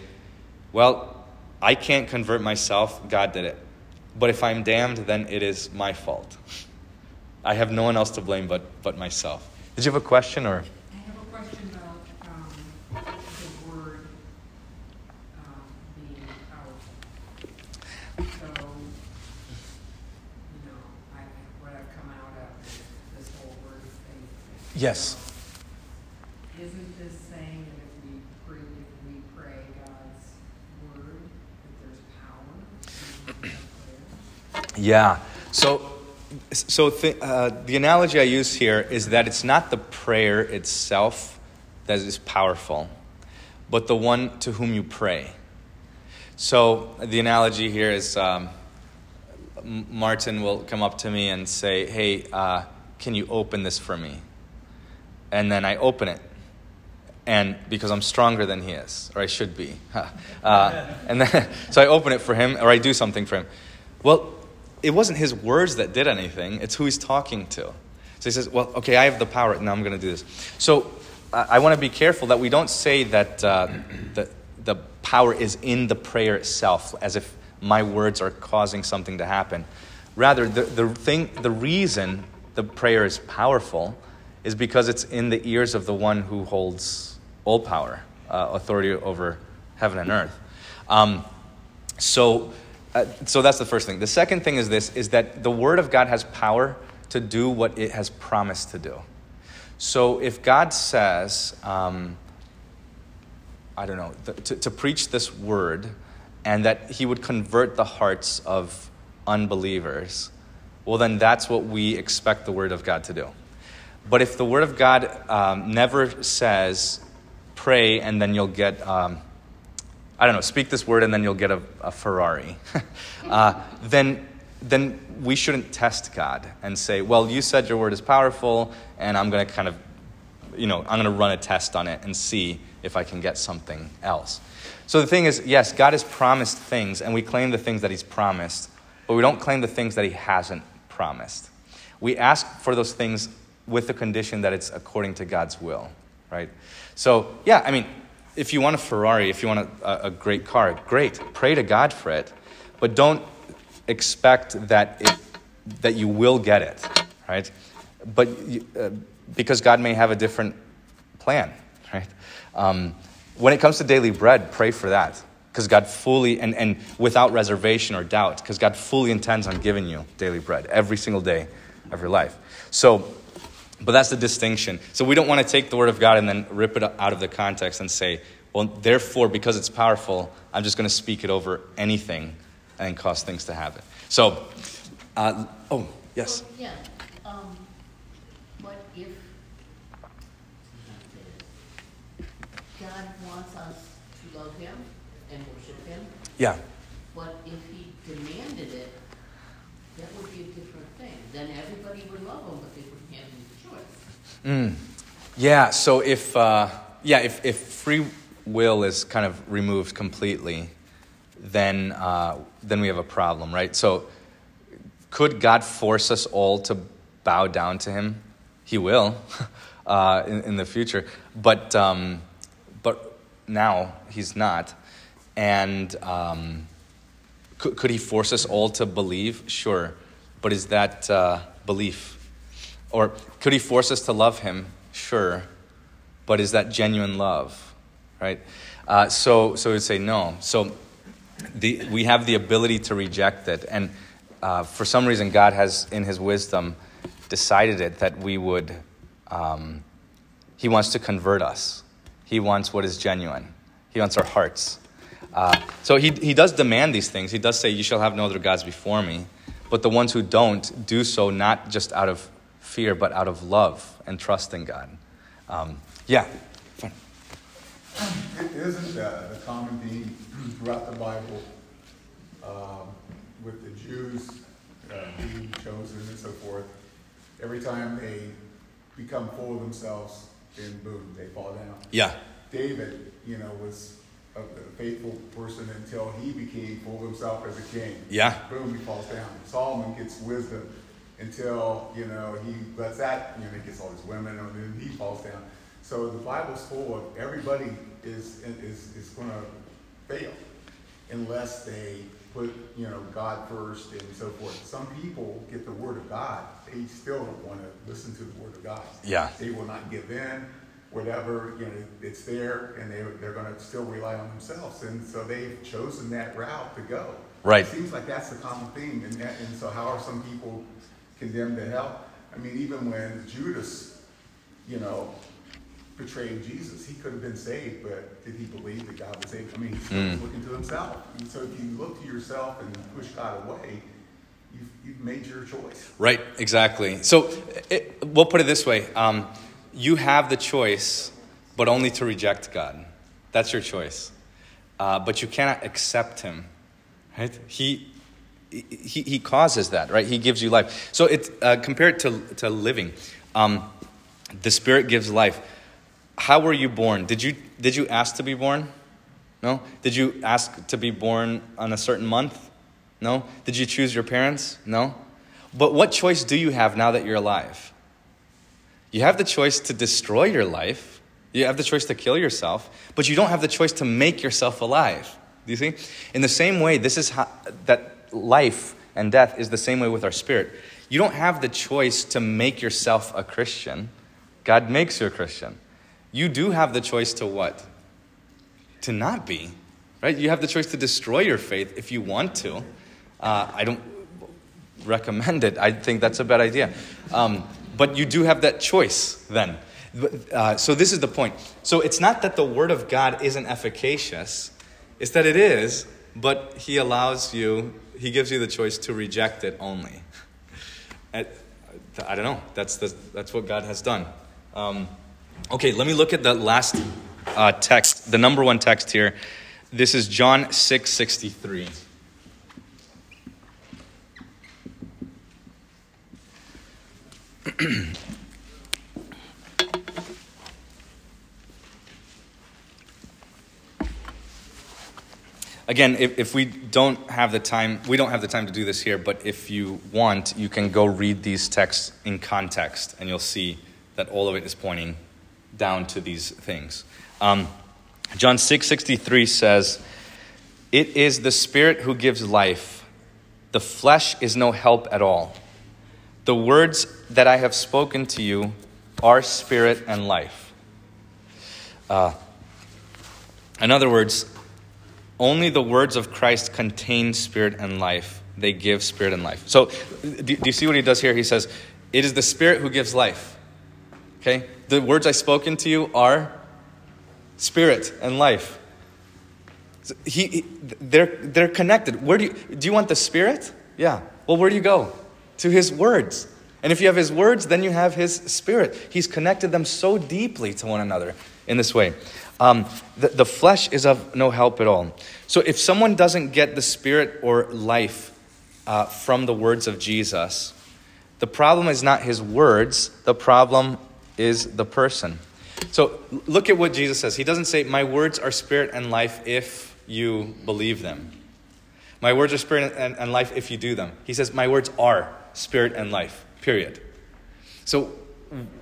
well, I can't convert myself. God did it. But if I'm damned, then it is my fault. I have no one else to blame but, but myself. Did you have a question or? I have a question about, um, the word, um, being powerful. So, you know, I, what I've come out of this whole word thing. Yes. Isn't this saying that if we pray, if we pray God's word, that there's power in our prayers? Yeah. So, so th- uh, the analogy I use here is that it's not the prayer itself that is powerful, but the one to whom you pray. So the analogy here is um, Martin will come up to me and say, "Hey, uh, can you open this for me?" And then I open it, and because I'm stronger than he is, or I should be, uh, and then so I open it for him, or I do something for him. Well, it wasn't his words that did anything, it's who he's talking to. So he says, Well, okay, I have the power, now I'm going to do this. So I, want to be careful that we don't say that uh, the, the power is in the prayer itself, as if my words are causing something to happen. Rather, the, the, thing, the reason the prayer is powerful is because it's in the ears of the one who holds all power, uh, authority over heaven and earth. Um, so, uh, so that's the first thing. The second thing is this: is that the Word of God has power to do what it has promised to do. So, if God says, um, I don't know, th- to, to preach this word, and that He would convert the hearts of unbelievers, well, then that's what we expect the Word of God to do. But if the Word of God um, never says, pray and then you'll get, um, I don't know, speak this word and then you'll get a, a Ferrari, uh, then, then we shouldn't test God and say, well, you said your word is powerful and I'm going to kind of, you know, I'm going to run a test on it and see if I can get something else. So the thing is, yes, God has promised things and we claim the things that He's promised, but we don't claim the things that He hasn't promised. We ask for those things with the condition that it's according to God's will, right? So, yeah, I mean, if you want a Ferrari, if you want a, a great car, great. Pray to God for it, but don't expect that it, that you will get it, right? But uh, because God may have a different plan, right? Um, when it comes to daily bread, pray for that because God fully and, and without reservation or doubt, because God fully intends on giving you daily bread every single day of your life. So but that's the distinction. So we don't want to take the word of God and then rip it out of the context and say, well, therefore, because it's powerful, I'm just going to speak it over anything and cause things to happen. So, uh, oh, yes. Well, Yeah, um, what if, God wants us to love him and worship him, Yeah. but if he demanded it, that would be a different thing. Then everybody would love him, but they wouldn't have. Mm. Yeah, so if, uh, yeah, if, if free will is kind of removed completely, then, uh, then we have a problem, right? So could God force us all to bow down to him? He will uh, in, in the future. But, um, but now he's not. And um, could, could he force us all to believe? Sure. But is that uh, belief? Or could he force us to love him? Sure. But is that genuine love? Right? Uh, so, so we'd say no. So the, we have the ability to reject it. And uh, for some reason, God has, in his wisdom, decided it that we would, um, he wants to convert us. He wants what is genuine, he wants our hearts. Uh, so he, he does demand these things. He does say, You shall have no other gods before me. But the ones who don't do so not just out of fear, but out of love and trust in God. Um, yeah. It isn't uh, the common theme throughout the Bible um, with the Jews uh, being chosen and so forth. Every time they become full of themselves, then boom, they fall down. Yeah. David, you know, was a, a faithful person until he became full of himself as a king. Yeah. Boom, he falls down. Solomon gets wisdom until, you know, he lets that, you know, he gets all these women and then he falls down. So the Bible's full of everybody is, is, is going to fail unless they put, you know, God first and so forth. Some people get the Word of God. They still don't want to listen to the Word of God. Yeah. They will not give in, whatever, you know, it's there, and they, they're going to still rely on themselves. And so they've chosen that route to go. Right. It seems like that's the common thing. And, that, and so how are some people condemned to hell? I mean, even when Judas, you know, betrayed Jesus, he could have been saved, but did he believe that God was saved? I mean, he still was looking to himself. And so if you look to yourself and push God away, you've, you've made your choice. Right, exactly. So it, we'll put it this way um, you have the choice, but only to reject God. That's your choice. Uh, but you cannot accept Him. Right? He, he, he causes that, right? He gives you life. So it, uh, compared to, to living, um, the Spirit gives life. How were you born? Did you, did you ask to be born? No? Did you ask to be born on a certain month? No? Did you choose your parents? No? But what choice do you have now that you're alive? You have the choice to destroy your life. You have the choice to kill yourself, but you don't have the choice to make yourself alive. Do you see? In the same way, this is how that life and death is the same way with our spirit. You don't have the choice to make yourself a Christian. God makes you a Christian. You do have the choice to what? To not be. Right? You have the choice to destroy your faith if you want to. Uh, I don't recommend it. I think that's a bad idea. Um, but you do have that choice then. Uh, so this is the point. So it's not that the word of God isn't efficacious, it's that it is, but he allows you, he gives you the choice to reject it only. I, don't know. That's, the, that's what God has done. Um, okay, let me look at the last uh, text, the number one text here. This is John 6 63. Again, if, if we don't have the time, we don't have the time to do this here, but if you want, you can go read these texts in context, and you'll see that all of it is pointing down to these things. Um, John 6:63 says, "It is the spirit who gives life. The flesh is no help at all. The words that I have spoken to you are spirit and life." Uh, in other words, only the words of Christ contain spirit and life. They give spirit and life. So, do, you see what he does here? He says, It is the spirit who gives life. Okay? The words I've spoken to you are spirit and life. He, he, they're, they're connected. Where do you, do you want the spirit? Yeah. Well, where do you go? To his words. And if you have his words, then you have his spirit. He's connected them so deeply to one another in this way. Um, the, the flesh is of no help at all. So if someone doesn't get the spirit or life uh, from the words of Jesus, the problem is not his words, the problem is the person. So look at what Jesus says. He doesn't say, My words are spirit and life if you believe them. My words are spirit and, and life if you do them. He says, My words are spirit and life, period. So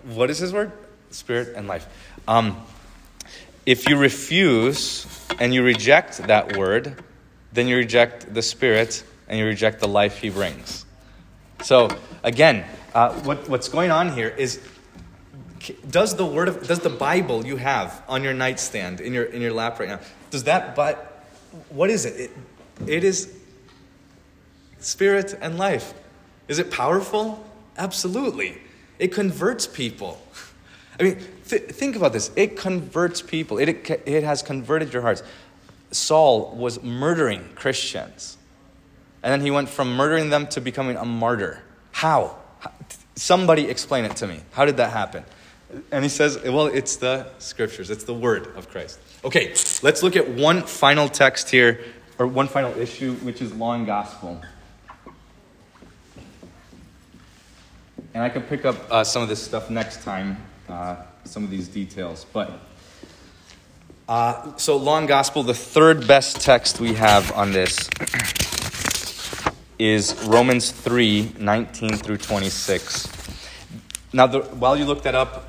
what is his word? Spirit and life. Um, if you refuse and you reject that word, then you reject the Spirit and you reject the life He brings. So, again, uh, what, what's going on here is does the word of does the bible you have on your nightstand in your in your lap right now does that but what is it? it it is spirit and life is it powerful absolutely it converts people i mean th- think about this. It converts people. It, it, has converted your hearts. Saul was murdering christians. And then he went from murdering them to becoming a martyr. How? Somebody explain it to me. How did that happen? And he says, well, it's the scriptures, it's the word of Christ. Okay, let's look at one final text here, or one final issue, which is law and gospel. And I can pick up uh, some of this stuff next time, uh, some of these details. But uh, so, Law and gospel, the third best text we have on this is Romans 3 19 through 26. Now, the, while you look that up,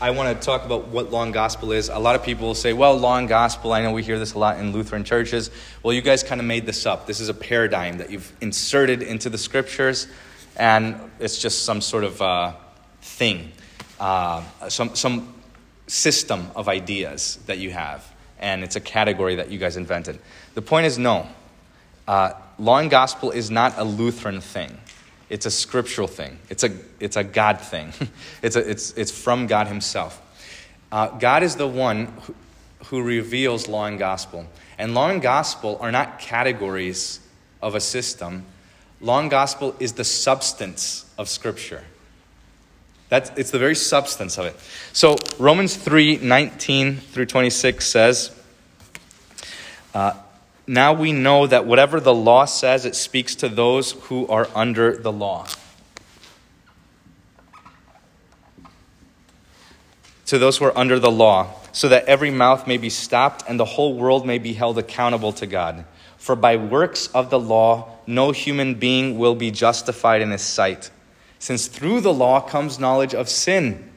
I want to talk about what law and gospel is. A lot of people will say, well, law and gospel, I know we hear this a lot in Lutheran churches. Well, you guys kind of made this up. This is a paradigm that you've inserted into the scriptures, and it's just some sort of uh, thing, uh, some, some system of ideas that you have, and it's a category that you guys invented. The point is, no. Uh, law and gospel is not a Lutheran thing. It's a scriptural thing. It's a, it's a God thing. it's, a, it's, it's from God Himself. Uh, God is the one who, who reveals law and gospel. And law and gospel are not categories of a system. Law and gospel is the substance of Scripture. That's, it's the very substance of it. So Romans 3 19 through 26 says, uh, now we know that whatever the law says, it speaks to those who are under the law. To those who are under the law, so that every mouth may be stopped and the whole world may be held accountable to God. For by works of the law, no human being will be justified in his sight, since through the law comes knowledge of sin.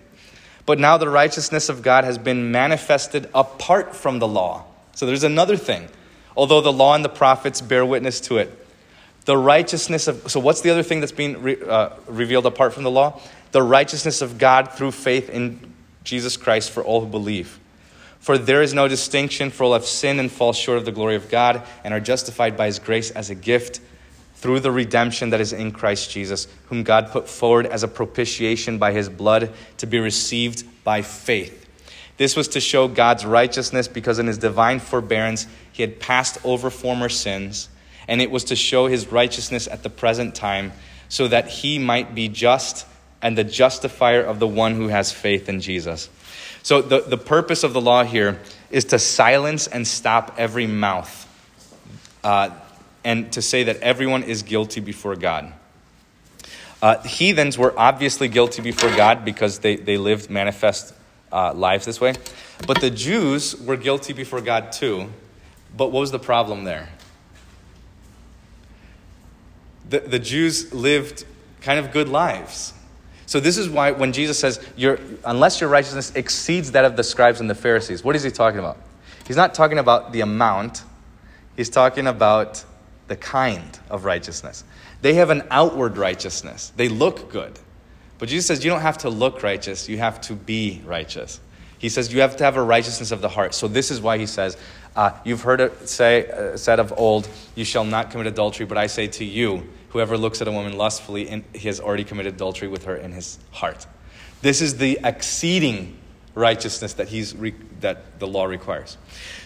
But now the righteousness of God has been manifested apart from the law. So there's another thing although the law and the prophets bear witness to it. The righteousness of, so what's the other thing that's being re, uh, revealed apart from the law? The righteousness of God through faith in Jesus Christ for all who believe. For there is no distinction, for all have sinned and fall short of the glory of God, and are justified by his grace as a gift through the redemption that is in Christ Jesus, whom God put forward as a propitiation by his blood to be received by faith. This was to show God's righteousness because in his divine forbearance he had passed over former sins, and it was to show his righteousness at the present time so that he might be just and the justifier of the one who has faith in Jesus. So, the, the purpose of the law here is to silence and stop every mouth uh, and to say that everyone is guilty before God. Uh, heathens were obviously guilty before God because they, they lived manifest uh, lives this way. But the Jews were guilty before God too. But what was the problem there? The, the Jews lived kind of good lives. So this is why when Jesus says, your, unless your righteousness exceeds that of the scribes and the Pharisees, what is he talking about? He's not talking about the amount, he's talking about the kind of righteousness. They have an outward righteousness, they look good. But Jesus says you don't have to look righteous, you have to be righteous. He says you have to have a righteousness of the heart. So this is why he says, uh, You've heard it say, uh, said of old, You shall not commit adultery, but I say to you, whoever looks at a woman lustfully, in, he has already committed adultery with her in his heart. This is the exceeding righteousness that, he's re- that the law requires.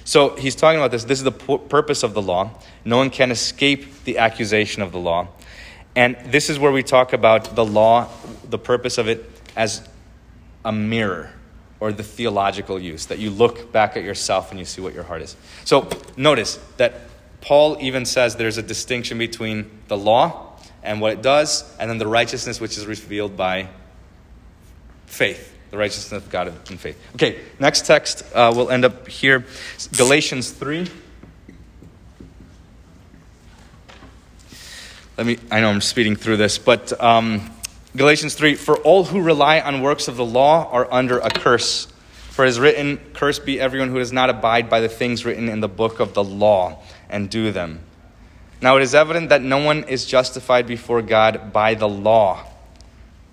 So he's talking about this. This is the purpose of the law. No one can escape the accusation of the law. And this is where we talk about the law, the purpose of it as a mirror or the theological use, that you look back at yourself and you see what your heart is. So notice that Paul even says there's a distinction between the law and what it does, and then the righteousness which is revealed by faith. The righteousness of God in faith. Okay, next text uh, we'll end up here Galatians 3. Let me, I know I'm speeding through this, but um, Galatians 3 For all who rely on works of the law are under a curse. For it is written, Cursed be everyone who does not abide by the things written in the book of the law and do them. Now it is evident that no one is justified before God by the law.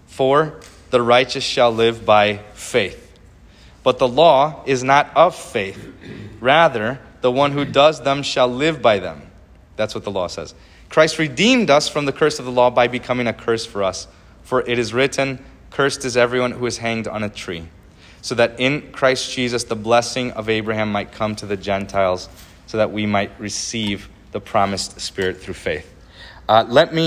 For the righteous shall live by faith. But the law is not of faith. Rather, the one who does them shall live by them. That's what the law says. Christ redeemed us from the curse of the law by becoming a curse for us. For it is written, Cursed is everyone who is hanged on a tree, so that in Christ Jesus the blessing of Abraham might come to the Gentiles, so that we might receive the promised Spirit through faith. Uh, let me